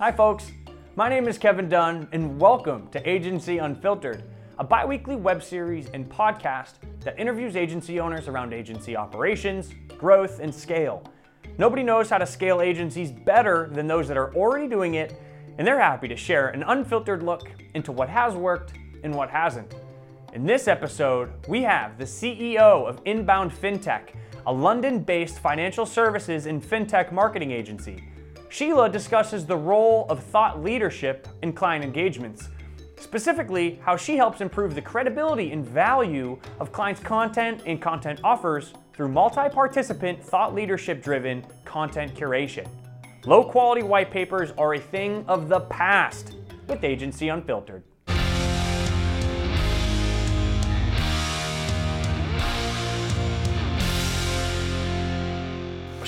Hi, folks. My name is Kevin Dunn, and welcome to Agency Unfiltered, a bi weekly web series and podcast that interviews agency owners around agency operations, growth, and scale. Nobody knows how to scale agencies better than those that are already doing it, and they're happy to share an unfiltered look into what has worked and what hasn't. In this episode, we have the CEO of Inbound FinTech, a London based financial services and fintech marketing agency. Sheila discusses the role of thought leadership in client engagements, specifically, how she helps improve the credibility and value of clients' content and content offers through multi participant, thought leadership driven content curation. Low quality white papers are a thing of the past with Agency Unfiltered.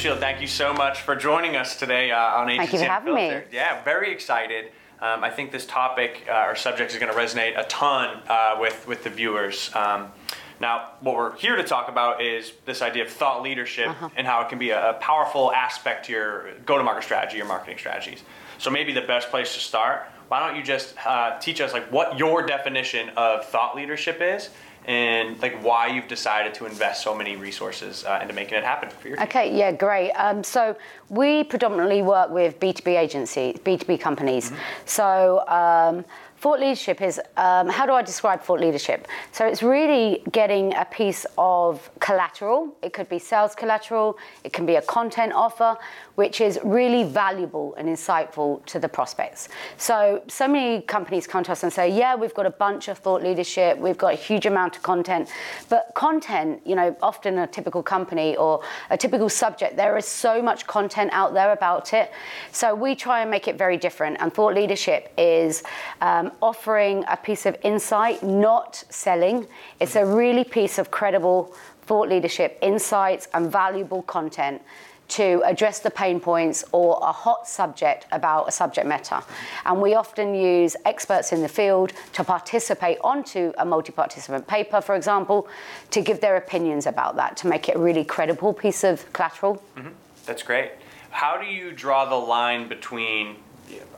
Thank you so much for joining us today uh, on Agency Thank you for having me. Yeah, very excited. Um, I think this topic uh, or subject is going to resonate a ton uh, with with the viewers. Um, now, what we're here to talk about is this idea of thought leadership Uh-huh. and how it can be a, a powerful aspect to your go-to-market strategy, your marketing strategies. So maybe the best place to start. Why don't you just uh, teach us like what your definition of thought leadership is, and like why you've decided to invest so many resources uh, into making it happen for your team. Okay, yeah, great. Um, so we predominantly work with B2B agencies, B2B companies. So um, thought leadership is, um, how do I describe thought leadership? So it's really getting a piece of collateral. It could be sales collateral, it can be a content offer, which is really valuable and insightful to the prospects. So, so many companies come to us and say, yeah, we've got a bunch of thought leadership, we've got a huge amount of content, but content, you know, often a typical company or a typical subject, there is so much content out there about it. So we try and make it very different. And thought leadership is um, offering a piece of insight, not selling. It's a really piece of credible thought leadership, insights, and valuable content to address the pain points or a hot subject about a subject matter. And we often use experts in the field to participate onto a multi participant paper, for example, to give their opinions about that, to make it a really credible piece of collateral. Mm-hmm. That's great. How do you draw the line between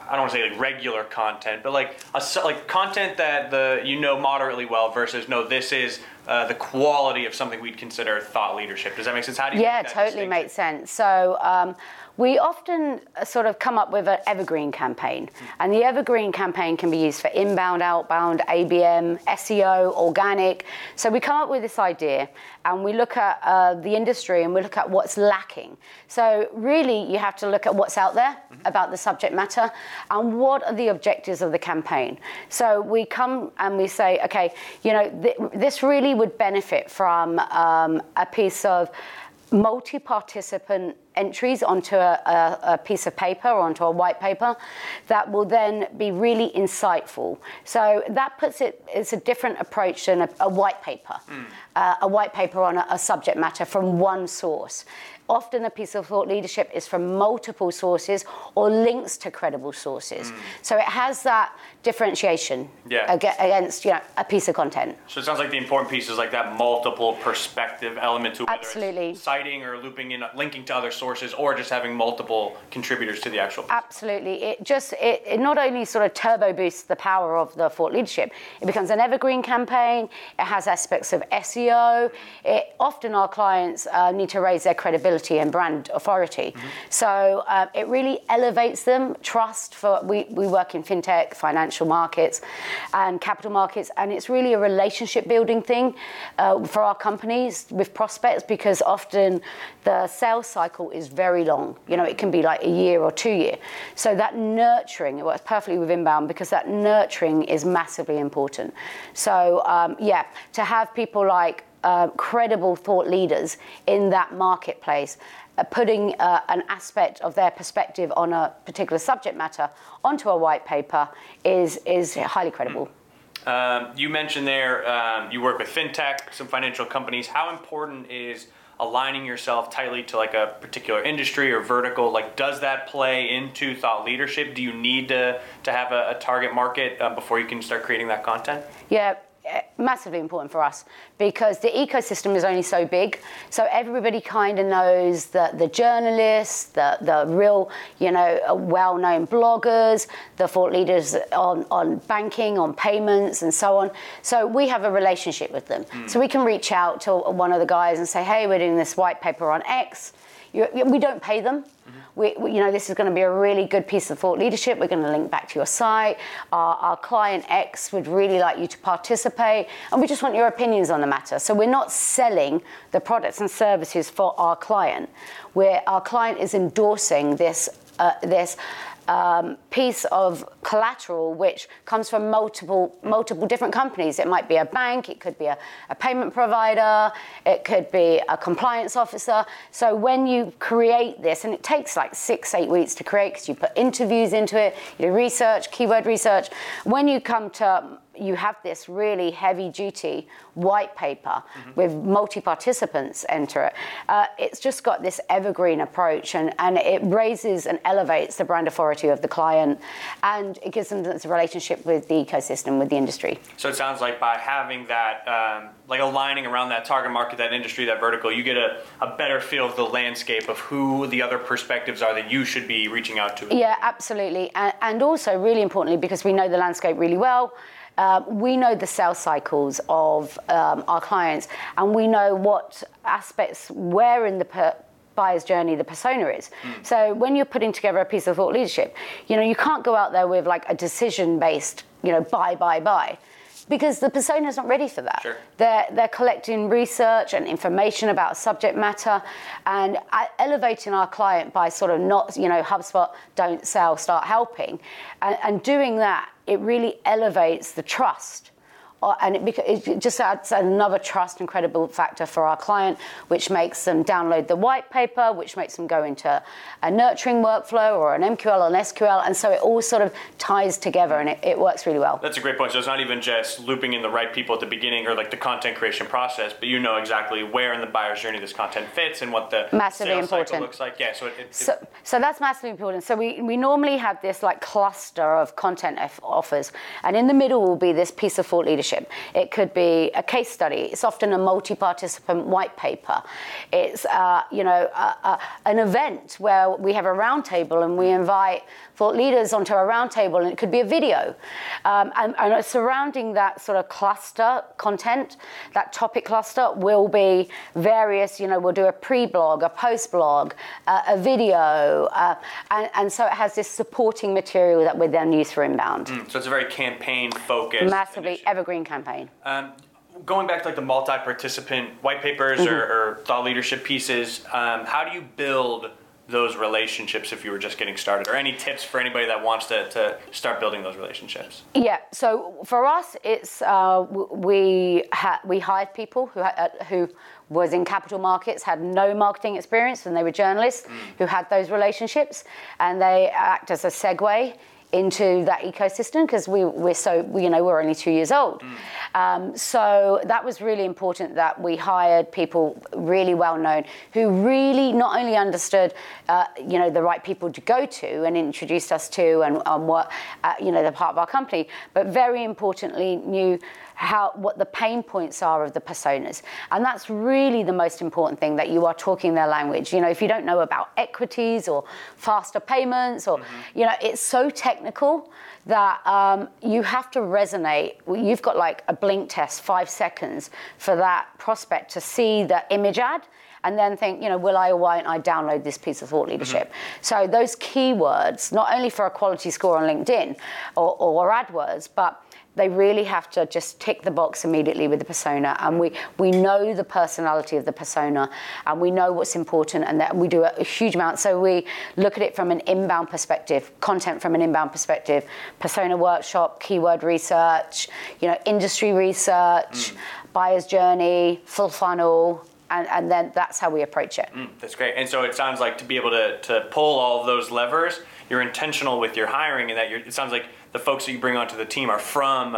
I don't want to say like regular content, but like a like content that the you know moderately well versus no, this is uh, the quality of something we'd consider thought leadership. Does that make sense? How do you Yeah, totally makes sense. So um, we often uh, sort of come up with an evergreen campaign, and the evergreen campaign can be used for inbound, outbound, ABM, SEO, organic. So we come up with this idea, and we look at uh, the industry and we look at what's lacking. So really, you have to look at what's out there about the subject matter and what are the objectives of the campaign. So we come and we say, okay, you know, th- this really would benefit from um, a piece of multi-participant entries onto a, a, a piece of paper or onto a white paper that will then be really insightful. So that puts it, it's a different approach than a, a white paper, uh, a white paper on a subject matter from one source. Often a piece of thought leadership is from multiple sources or links to credible sources. So it has that differentiation Yeah. against you know, a piece of content. So it sounds like the important piece is like that multiple perspective element to whether Absolutely. it's citing or looping in, linking to other sources, or just having multiple contributors to the actual. piece. Absolutely. It just it, it not only sort of turbo boosts the power of the thought leadership, it becomes an evergreen campaign. It has aspects of SEO. It, often our clients uh, need to raise their credibility and brand authority. So uh, it really elevates them. Trust for we, we work in fintech, financial markets, and capital markets, and it's really a relationship building thing uh, for our companies with prospects because often the sales cycle is very long. You know, it can be like a year or two year. So that nurturing, it works perfectly with inbound because that nurturing is massively important. So um, yeah, to have people like uh, credible thought leaders in that marketplace, uh, putting uh, an aspect of their perspective on a particular subject matter onto a white paper is is highly credible. Um, you mentioned there um, you work with fintech, some financial companies. How important is aligning yourself tightly to like a particular industry or vertical? Like, does that play into thought leadership? Do you need to to have a, a target market uh, before you can start creating that content? Yeah, massively important for us because the ecosystem is only so big. So everybody kind of knows that the journalists, the, the real, you know, well known bloggers, the thought leaders on, on banking, on payments, and so on. So we have a relationship with them. Mm. So we can reach out to one of the guys and say, hey, we're doing this white paper on X. You, we don't pay them we, we, you know, this is going to be a really good piece of thought leadership. We're going to link back to your site. Our, our client X would really like you to participate, and we just want your opinions on the matter. So we're not selling the products and services for our client. Where our client is endorsing this uh, this um, piece of collateral which comes from multiple multiple different companies. It might be a bank, it could be a, a payment provider, it could be a compliance officer. So when you create this, and it takes like six, eight weeks to create because you put interviews into it, you do research, keyword research. When you come to you have this really heavy duty white paper mm-hmm. with multi participants enter it. Uh, it's just got this evergreen approach and, and it raises and elevates the brand authority of the client and it gives them this relationship with the ecosystem, with the industry. So it sounds like by having that, um, like aligning around that target market, that industry, that vertical, you get a, a better feel of the landscape of who the other perspectives are that you should be reaching out to. Yeah, absolutely. And, and also, really importantly, because we know the landscape really well. Uh, we know the sales cycles of um, our clients and we know what aspects where in the per- buyer's journey the persona is. Mm. So when you're putting together a piece of thought leadership, you know, you can't go out there with like a decision based, you know, buy, buy, buy because the persona is not ready for that. Sure. They're, they're collecting research and information about subject matter and elevating our client by sort of not, you know, HubSpot, don't sell, start helping. And, and doing that, it really elevates the trust Uh, and it, it, just adds another trust and credible factor for our client, which makes them download the white paper, which makes them go into a nurturing workflow or an MQL or an SQL, and so it all sort of ties together and it, it works really well. That's a great point. So it's not even just looping in the right people at the beginning or like the content creation process, but you know exactly where in the buyer's journey this content fits and what the massively important looks like. Yeah, so it, it, so, so that's massively important. So we, we normally have this like cluster of content offers, and in the middle will be this piece of thought leadership It could be a case study. It's often a multi-participant white paper. It's uh, you know an event where we have a roundtable and we invite thought leaders onto a roundtable, and it could be a video. Um, and, and, surrounding that sort of cluster content, that topic cluster will be various, you know, we'll do a pre blog, a post blog, uh, a video. Uh, and, and, so it has this supporting material that we then use for inbound. Mm, so it's a very campaign focused. Massively initiative. evergreen campaign. Um, going back to like the multi-participant white papers mm-hmm. or, or, thought leadership pieces, um, how do you build those relationships if you were just getting started or any tips for anybody that wants to, to start building those relationships yeah so for us it's uh, we ha- we hired people who ha- uh, who was in capital markets had no marketing experience and they were journalists mm. who had those relationships and they act as a segue into that ecosystem because we, we're so, you know, we're only two years old. Mm. Um, so that was really important that we hired people really well known who really not only understood, uh, you know, the right people to go to and introduced us to and, and what, uh, you know, the part of our company, but very importantly knew how what the pain points are of the personas and that's really the most important thing that you are talking their language you know if you don't know about equities or faster payments or mm-hmm. you know it's so technical that um, you have to resonate you've got like a blink test five seconds for that prospect to see the image ad and then think, you know, will I or won't I download this piece of thought leadership? Mm-hmm. So those keywords, not only for a quality score on LinkedIn or, or AdWords, but they really have to just tick the box immediately with the persona and we we know the personality of the persona and we know what's important and that we do a, a, huge amount so we look at it from an inbound perspective content from an inbound perspective persona workshop keyword research you know industry research mm. buyer's journey full funnel and, and then that's how we approach it. Mm, that's great. And so it sounds like to be able to, to pull all of those levers, you're intentional with your hiring and that you're, it sounds like the folks that you bring onto the team are from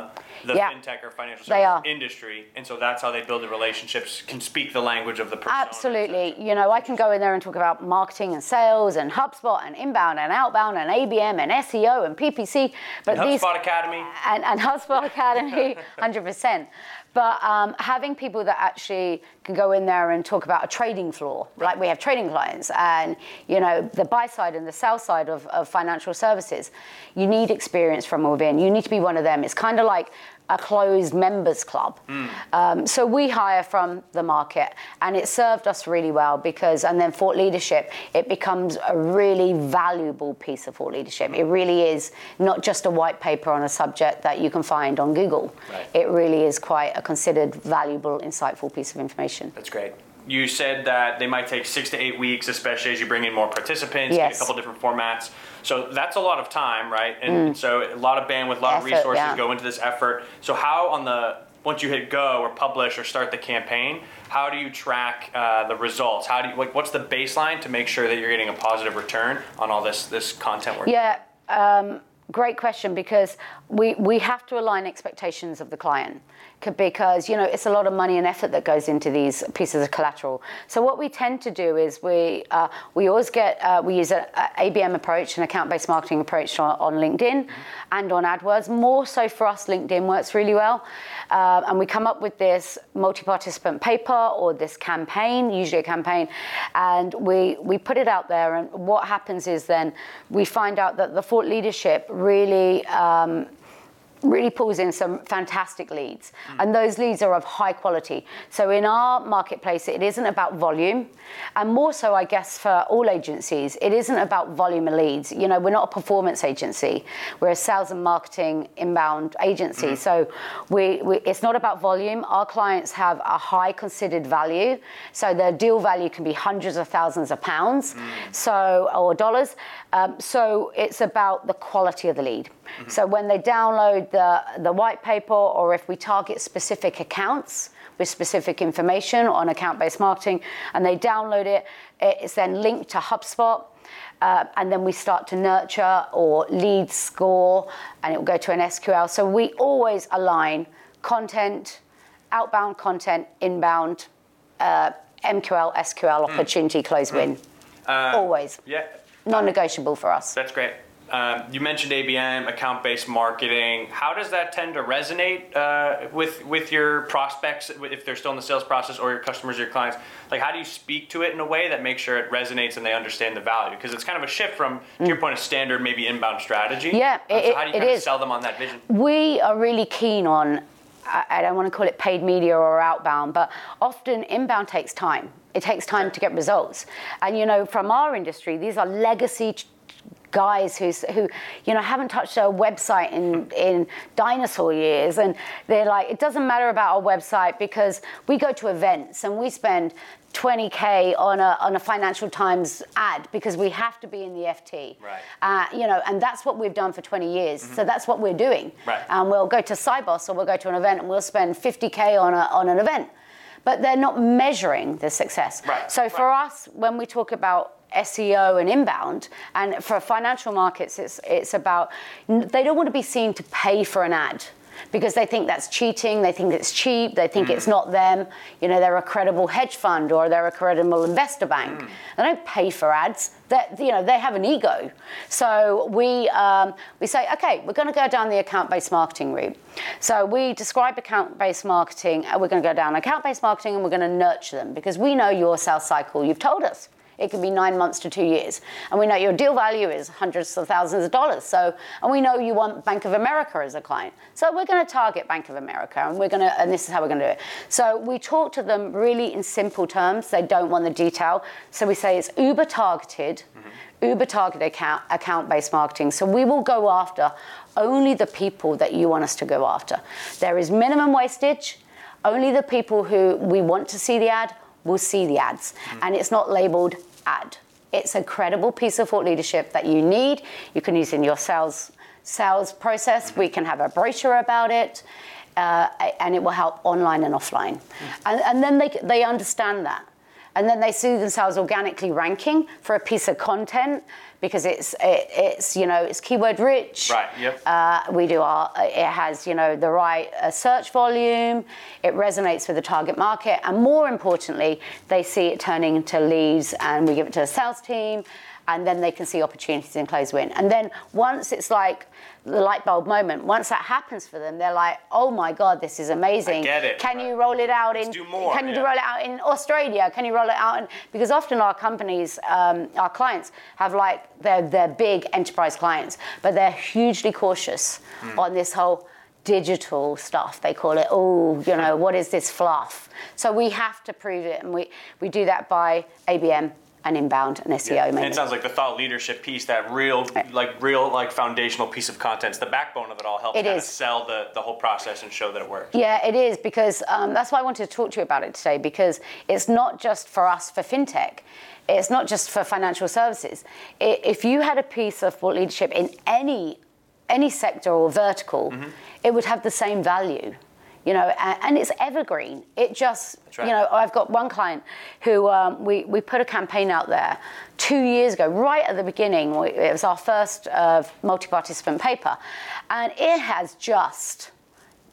the Yeah. fintech or financial services industry, and so that's how they build the relationships, can speak the language of the persona. Absolutely. You know, I can go in there and talk about marketing and sales and HubSpot and inbound and outbound and ABM and SEO and PPC. But And these HubSpot Academy. and, and HubSpot Academy, 100%. But um, having people that actually can go in there and talk about a trading floor, like we have trading clients, and you know the buy side and the sell side of, of financial services, you need experience from within. You need to be one of them. It's kind of like a closed members club. Um, so we hire from the market, and it served us really well because, and then thought leadership, it becomes a really valuable piece of thought leadership. It really is not just a white paper on a subject that you can find on Google. Right. It really is quite a considered, valuable, insightful piece of information. That's great. You said that they might take six to eight weeks, especially as you bring in more participants, get a couple different formats. So that's a lot of time, right? And so a lot of bandwidth, a lot of Mm. Resources yeah. go into this effort. So how on the once you hit go or publish or start the campaign, how do you track uh, the results? How do you like what's the baseline to make sure that you're getting a positive return on all this this content work? Yeah, um, great question because we, we have to align expectations of the client because you know it's a lot of money and effort that goes into these pieces of collateral. So what we tend to do is we uh, we always get uh, we use an ABM approach, an account-based marketing approach on, on LinkedIn and on AdWords. More so for us, LinkedIn works really well, uh, and we come up with this multi-participant paper or this campaign, usually a campaign, and we we put it out there. And what happens is then we find out that the thought leadership really. Um, really pulls in some fantastic leads. Mm. And those leads are of high quality. So in our marketplace it isn't about volume. And more so i guess for all agencies it isn't about volume of leads. You know we're not a performance agency. We're a sales and marketing inbound agency. Mm. So we, we it's not about volume. Our clients have a high considered value. So their deal value can be hundreds of thousands of pounds mm. so or dollars. Um, so it's about the quality of the lead so when they download the, the white paper or if we target specific accounts with specific information on account-based marketing and they download it, it's then linked to HubSpot. Uh, and then we start to nurture or lead score and it will go to an SQL. So we always align content, outbound content, inbound, uh, MQL, SQL, opportunity, close win. always. Yeah, Non-negotiable for us. That's great. Um, you mentioned ABM, account-based marketing. How does that tend to resonate uh, with with your prospects if they're still in the sales process, or your customers, your clients? Like, how do you speak to it in a way that makes sure it resonates and they understand the value? Because it's kind of a shift from, to your point, of standard maybe inbound strategy. Mm. Yeah, Uh, so how do you it kind of is. sell them on that vision? we are really keen on I don't want to call it paid media or outbound, but often inbound takes time. It takes time to get results. And you know, from our industry, these are legacy guys who's, who you know haven't touched a website in in dinosaur years and they're like it doesn't matter about our website because we go to events and we spend 20k on a on a financial times ad because we have to be in the ft Right. uh, you know and that's what we've done for 20 years so that's what we're doing Mm-hmm. Right. and we'll go to Sibos or we'll go to an event and we'll spend 50k on, a, on an event. But they're not measuring the success. Right, So for right. us, when we talk about SEO and inbound, and for financial markets, it's, it's about they don't want to be seen to pay for an ad because they think that's cheating, they think it's cheap, they think it's mm. not them. You know, they're a credible hedge fund or they're a credible investor bank. Mm. They don't pay for ads. That you know, they have an ego. So we um, we say, okay, we're going to go down the account-based marketing route. So we describe account-based marketing. And we're going to go down account-based marketing, and we're going to nurture them because we know your sales cycle. You've told us. It could be nine months to two years. And we know your deal value is hundreds of thousands of dollars. So, and we know you want Bank of America as a client. So we're going to target Bank of America and we're going to, and this is how we're going to do it. So we talk to them really in simple terms. They don't want the detail. So we say it's uber targeted, mm-hmm. uber targeted account, account-based marketing. So we will go after only the people that you want us to go after. There is minimum wastage. Only the people who we want to see the ad will see the ads. And it's not labeled ad. It's a credible piece of thought leadership that you need. You can use in your sales sales process. We can have a brochure about it. Uh, and it will help online and offline. And, and then they, they understand that. and then they see themselves organically ranking for a piece of content because it's it, it's you know it's keyword rich. Right. Yep. Uh, we do our it has you know the right uh, search volume. It resonates with the target market, and more importantly, they see it turning into leads, and we give it to the sales team, and then they can see opportunities and close win. And then once it's like the light bulb moment, once that happens for them, they're like, oh my God, this is amazing. I get it. Can you roll it out in, more, can you yeah. roll it out in Australia? Can you roll it out in, because often our companies, um, our clients have like, they're, they're big enterprise clients, but they're hugely cautious Hmm. on this whole digital stuff. They call it, oh, you know, what is this fluff? So we have to prove it, and we, we do that by ABM and inbound and SEO And it sounds like the thought leadership piece, that real, like real, like foundational piece of content, is the backbone of it all. Helps It kind of sell the, the whole process and show that it works. Yeah, it is because um, that's why I wanted to talk to you about it today because it's not just for us for fintech. It's not just for financial services. I- If you had a piece of thought leadership in any any sector or vertical, it would have the same value. You know, and, and it's evergreen. It just, right. you know, I've got one client who um, we, we put a campaign out there two years ago, right at the beginning. We- It was our first uh, multi participant paper. And it has just,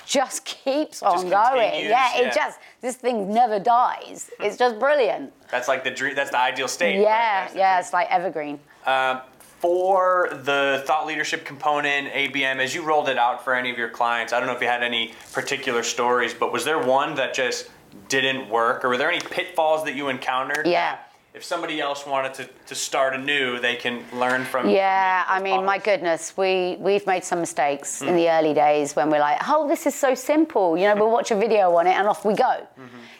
just keeps on going. Yeah, it yeah. just, this thing never dies. It's just brilliant. That's like the dream. That's the ideal state. Yeah, the yeah, dream. it's like evergreen. Um, for the thought leadership component, ABM, as you rolled it out for any of your clients, I don't know if you had any particular stories, but was there one that just didn't work, or were there any pitfalls that you encountered? Yeah. If somebody else wanted to, to start anew, they can learn from. You. Yeah, I mean, my goodness, we we've made some mistakes in the early days when we're like, oh, this is so simple. You know, we'll watch a video on it and off we go.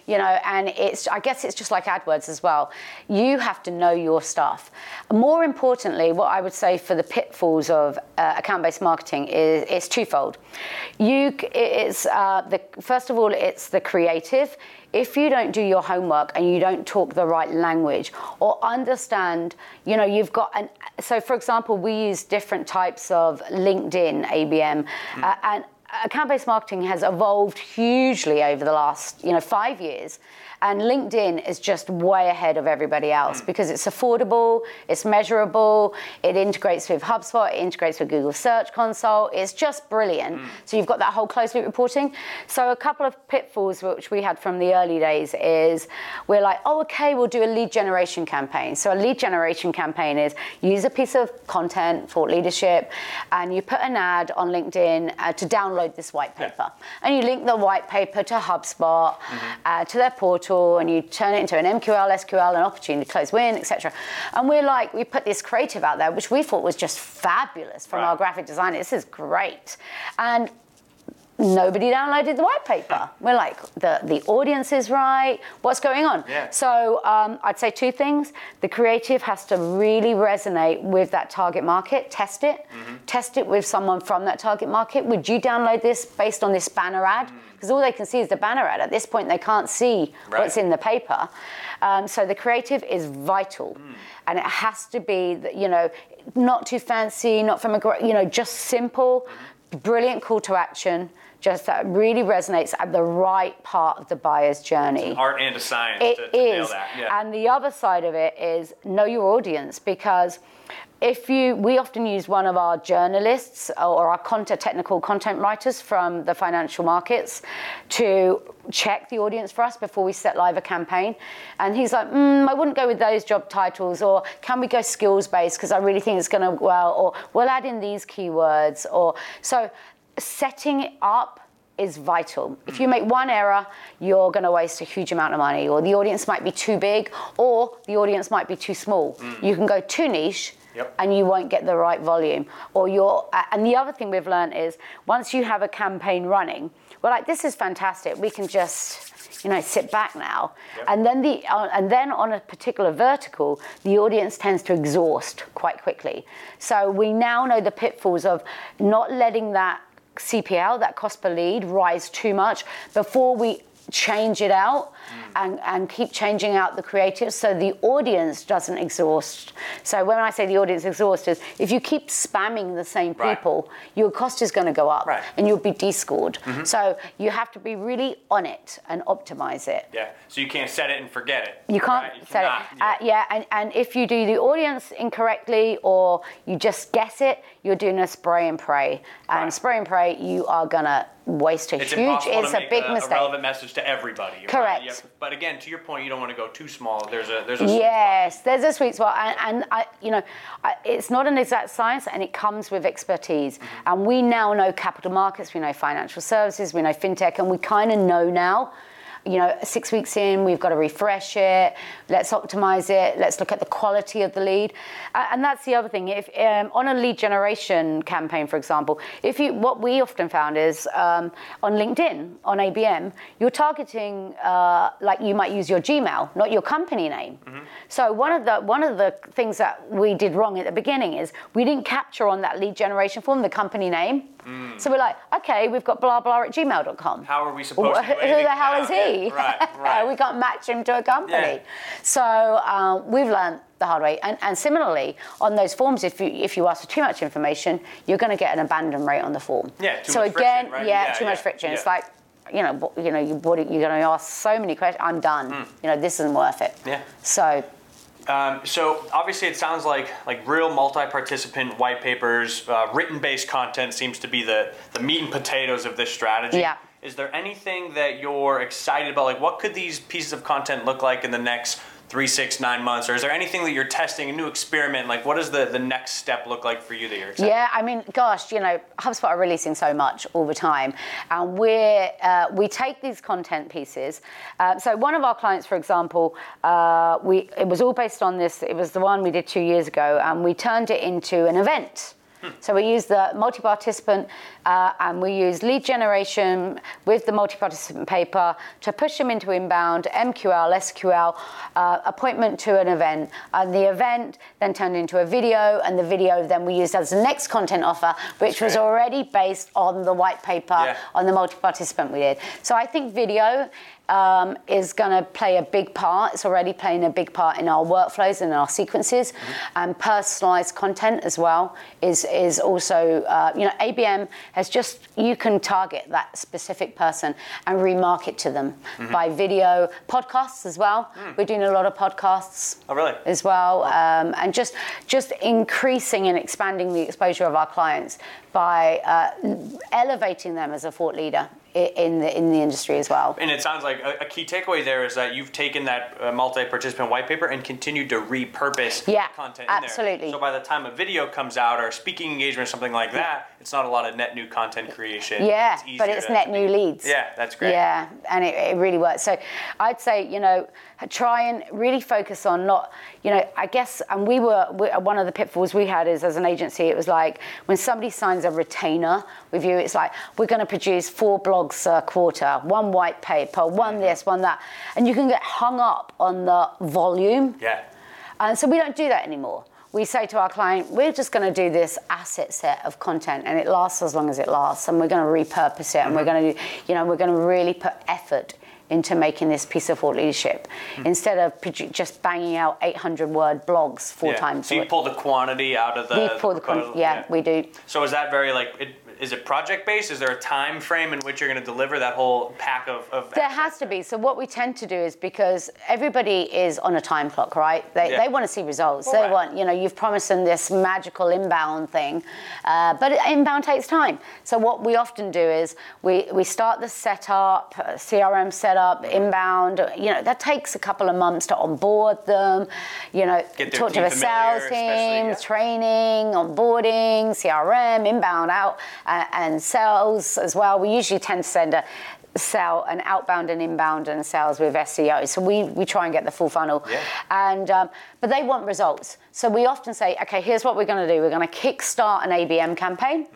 You know, and it's I guess it's just like AdWords as well. You have to know your stuff. More importantly, what I would say for the pitfalls of uh, account-based marketing is is twofold. You, it's uh, the first of all, it's the creative if you don't do your homework and you don't talk the right language or understand, you know, you've got an. So, for example, we use different types of LinkedIn ABM, uh, and account-based marketing has evolved hugely over the last, you know, five years. And LinkedIn is just way ahead of everybody else because it's affordable, it's measurable, it integrates with HubSpot, it integrates with Google Search Console. It's just brilliant. So you've got that whole closed loop reporting. So a couple of pitfalls which we had from the early days is we're like, oh, okay, we'll do a lead generation campaign. So a lead generation campaign is use a piece of content, thought leadership, and you put an ad on LinkedIn uh, to download this white paper. And you link the white paper to HubSpot, uh, to their portal, and you turn it into an MQL, SQL, an opportunity to close win, etc. And we're like, we put this creative out there, which we thought was just fabulous from Right. our graphic designer. This is great. And nobody downloaded the white paper. We're like, the, the audience is right. What's going on? Yeah. So um, I'd say two things. The creative has to really resonate with that target market. Test it. Mm-hmm. Test it with someone from that target market. Would you download this based on this banner ad? Because all they can see is the banner ad. At this point, they can't see what's in the paper. Um, so the creative is vital, Mm. and it has to be, that, you know, not too fancy, not from a, you know, just simple, brilliant call to action. Just that really resonates at the right part of the buyer's journey. Art and a science It to, to nail is. that. Yeah. And the other side of it is know your audience because if you, we often use one of our journalists or our content, technical content writers from the financial markets to check the audience for us before we set live a campaign. And he's like, mm, I wouldn't go with those job titles, or can we go skills based because I really think it's going to well, or we'll add in these keywords, or so setting it up is vital. If you make one error, you're going to waste a huge amount of money, or the audience might be too big, or the audience might be too small. You can go too niche. Yep. And you won't get the right volume, or you're. And the other thing we've learned is once you have a campaign running, we're like, this is fantastic. We can just, you know, sit back now. Yep. And then the uh, and then on a particular vertical, the audience tends to exhaust quite quickly. So we now know the pitfalls of not letting that CPL, that cost per lead, rise too much before we change it out and, and keep changing out the creative so the audience doesn't exhaust. So when I say the audience exhaust is if you keep spamming the same Right. people, your cost is going to go up Right. and you'll be descored. So you have to be really on it and optimize it. Yeah. So you can't set it and forget it. You can't right? set cannot, it. Uh, yeah, and, and if you do the audience incorrectly or you just guess it, you're doing a spray and pray. And Right. spray and pray, you are gonna waste a It's huge. It's a big a, mistake. a relevant message to everybody. Correct. Have to- but again, to your point, you don't want to go too small. There's a there's a sweet spot. Yes, there's a sweet spot, and, and I, you know, I, it's not an exact science, and it comes with expertise. Mm-hmm. And we now know capital markets, we know financial services, we know fintech, and we kind of know now. You know, six weeks in, we've got to refresh it. Let's optimize it. Let's look at the quality of the lead, and that's the other thing. If um, on a lead generation campaign, for example, if you what we often found is um, on LinkedIn, on ABM, you're targeting uh, like you might use your Gmail, not your company name. So one of the one of the things that we did wrong at the beginning is we didn't capture on that lead generation form the company name. So we're like, okay, we've got blah blah at gmail.com. How are we supposed Well, to who the hell is he? Yeah, Right, right. we can't match him to a company. Yeah. So um, we've learned the hard way. And, and similarly, on those forms, if you if you ask for too much information, you're going to get an abandon rate on the form. Yeah, too so much again, friction, right? yeah, Yeah, too much yeah, friction. It's like, you know, you know, you, you're going to ask so many questions. I'm done. You know, this isn't worth it. Yeah. So Um, so obviously, it sounds like like real multi-participant white papers, uh, written-based content seems to be the the meat and potatoes of this strategy. Yeah. Is there anything that you're excited about? Like, what could these pieces of content look like in the next three, six, nine months? Or is there anything that you're testing, a new experiment? Like, what does the the next step look like for you that you're excited? Yeah, I mean, gosh, you know, HubSpot are releasing so much all the time, and we're uh, we take these content pieces. Uh, so one of our clients, for example, uh, we it was all based on this. It was the one we did two years ago, and we turned it into an event. So we use the multi-participant uh, and we use lead generation with the multi-participant paper to push them into inbound, MQL, SQL, uh, appointment to an event. And the event then turned into a video and the video then we used as the next content offer, which was already based on the white paper, Yeah. on the multi-participant we did. So I think video um, is going to play a big part. It's already playing a big part in our workflows and in our sequences, and personalized content as well is is also uh, you know ABM has just you can target that specific person and remarket to them by video, podcasts as well. We're doing a lot of podcasts Oh, really? as well, um, and just just increasing and expanding the exposure of our clients by uh, elevating them as a thought leader in the in the industry as well. And it sounds like a, a key takeaway there is that you've taken that uh, multi-participant white paper and continued to repurpose Yeah, content in absolutely. there. So by the time a video comes out or a speaking engagement or something like that, it's not a lot of net new content creation. Yeah, It's but it's net new leads. Yeah, that's great. Yeah, and it, it really works. So I'd say, you know, try and really focus on not, you know, I guess, and we were, we, one of the pitfalls we had is as an agency, it was like when somebody signs a retainer with you, it's like, we're going to produce four blogs a uh, quarter, one white paper, one mm-hmm. this, one that. And you can get hung up on the volume. Yeah. And so we don't do that anymore. We say to our client, we're just going to do this asset set of content and it lasts as long as it lasts and we're going to repurpose it and we're mm-hmm. going to, you know, we're going to really put effort into making this piece of thought leadership mm-hmm. instead of produ- just banging out 800 word blogs four yeah. times So you week. pull the quantity out of the. we pull the, proposal? con- yeah, we do. So is that very like? It, is it project based? Is there a time frame in which you're going to deliver that whole pack of? of There has to be. So what we tend to do is because everybody is on a time clock, right? They, Yeah. they want to see results. Well, they right. want, you know, you've promised them this magical inbound thing, uh, but inbound takes time. So what we often do is we, we start the setup, uh, CRM setup, inbound. You know, that takes a couple of months to onboard them. You know, talk to the sales team, yeah. training, onboarding, CRM, inbound, out, uh, and sales as well. We usually tend to send a sell an outbound and inbound and sales with SEO. So we, we try and get the full funnel. Yeah. And um, but they want results. So we often say, okay, here's what we're going to do. We're going to kickstart an ABM campaign.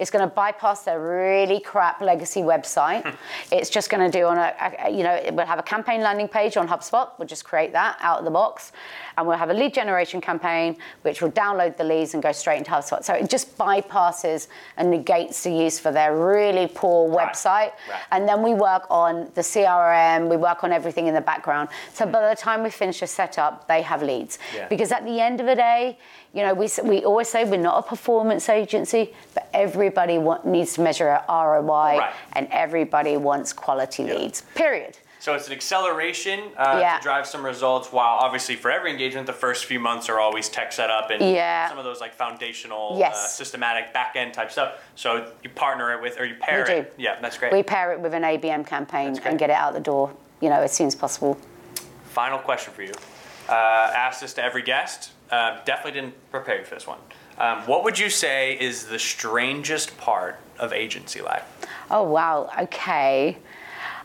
It's going to bypass their really crap legacy website. it's just going to do on a, a, you know, it will have a campaign landing page on HubSpot. We'll just create that out of the box. And we'll have a lead generation campaign, which will download the leads and go straight into HubSpot. So it just bypasses and negates the use for their really poor website. Right. And then we work on the CRM, we work on everything in the background. So hmm. by the time we finish the setup, they have leads. Yeah. Because at the end of the day, you know, we, we always say we're not a performance agency, but everybody want, needs to measure a ROI Right. and everybody wants quality Yeah. leads, period. So it's an acceleration uh, Yeah. to drive some results. While obviously for every engagement, the first few months are always tech setup and Yeah. some of those like foundational, uh, systematic back end type stuff. So you partner it with or you pair We it. do. Yeah, that's great. We pair it with an ABM campaign and get it out the door, you know, as soon as possible. Final question for you. Uh, asked this to every guest. Uh, definitely didn't prepare you for this one. Um, what would you say is the strangest part of agency life? Oh, wow. Okay.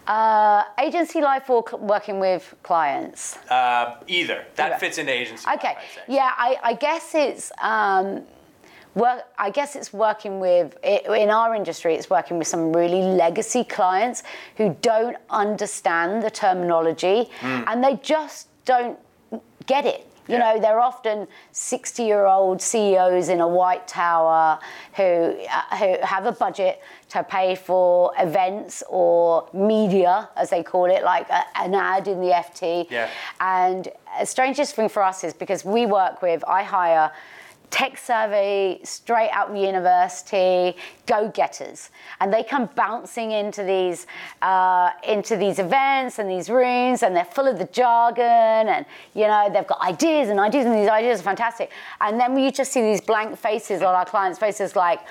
Uh, agency life or cl- working with clients? Uh, either. That Either. fits into agency life, Okay. Say. Yeah, I, I guess it's um, work. I guess it's working with in our industry. It's working with some really legacy clients who don't understand the terminology, Hmm. and they just don't get it. You Yeah. know, they're often 60 year old CEOs in a white tower who, uh, who have a budget to pay for events or media, as they call it, like a, an ad in the FT. Yeah. And the strangest thing for us is because we work with, I hire tech savvy, straight out of university, go-getters, and they come bouncing into these uh, into these events and these rooms, and they're full of the jargon, and you know they've got ideas and ideas, and these ideas are fantastic. And then you just see these blank faces on our clients' faces, like.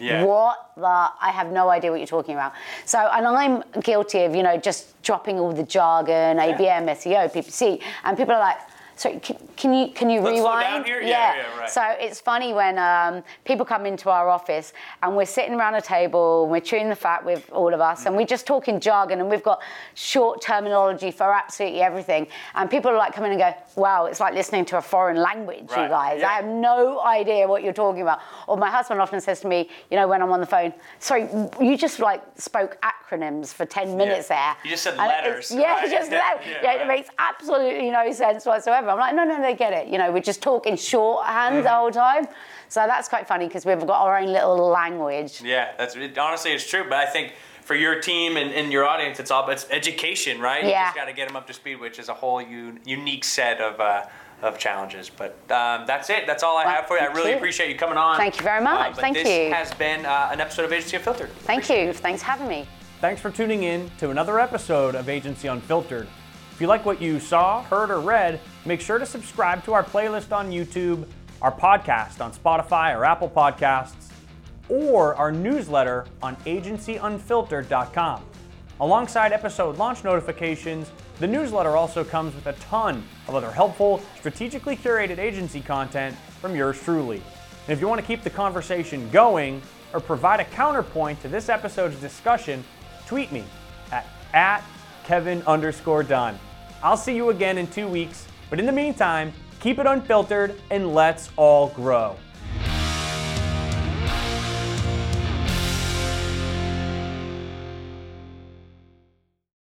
Yeah. What the? I have no idea what you're talking about. So, and I'm guilty of, you know, just dropping all the jargon, ABM, SEO, PPC, and people are like, sorry, can, can you can you Let's rewind? down here? Yeah, yeah, right. So it's funny when um, people come into our office and we're sitting around a table, and we're chewing the fat with all of us, and we're just talking jargon, and we've got short terminology for absolutely everything. And people are like come in and go, "Wow, it's like listening to a foreign language, Right, you guys. yeah. I have no idea what you're talking about." Or my husband often says to me, you know, when I'm on the phone, "Sorry, you just like spoke acronyms for ten minutes there." You just said And letters, Yeah, right? just Yeah, letters. yeah, Yeah, it makes absolutely no sense whatsoever. I'm like, no, no, they get it. You know, we're just talking shorthand the whole time. So that's quite funny because we've got our own little language. Yeah, that's it, honestly it's true. But I think for your team and, and your audience, it's all it's education, right? Yeah. You Yeah. just got to get them up to speed, which is a whole un, unique set of. Uh, of challenges, but um, that's it. That's all I Well, have for you. I really you. appreciate you coming on. Thank you very much. but Thank this you. This has been uh, an episode of Agency Unfiltered. Thank you. Thanks for having me. Thanks for tuning in to another episode of Agency Unfiltered. If you like what you saw, heard, or read, make sure to subscribe to our playlist on YouTube, our podcast on Spotify or Apple Podcasts, or our newsletter on agencyunfiltered.com. Alongside episode launch notifications, the newsletter also comes with a ton of other helpful, strategically curated agency content from yours truly. And if you want to keep the conversation going or provide a counterpoint to this episode's discussion, tweet me at, at Kevin underscore Dunn. I'll see you again in two weeks, but in the meantime, keep it unfiltered and let's all grow.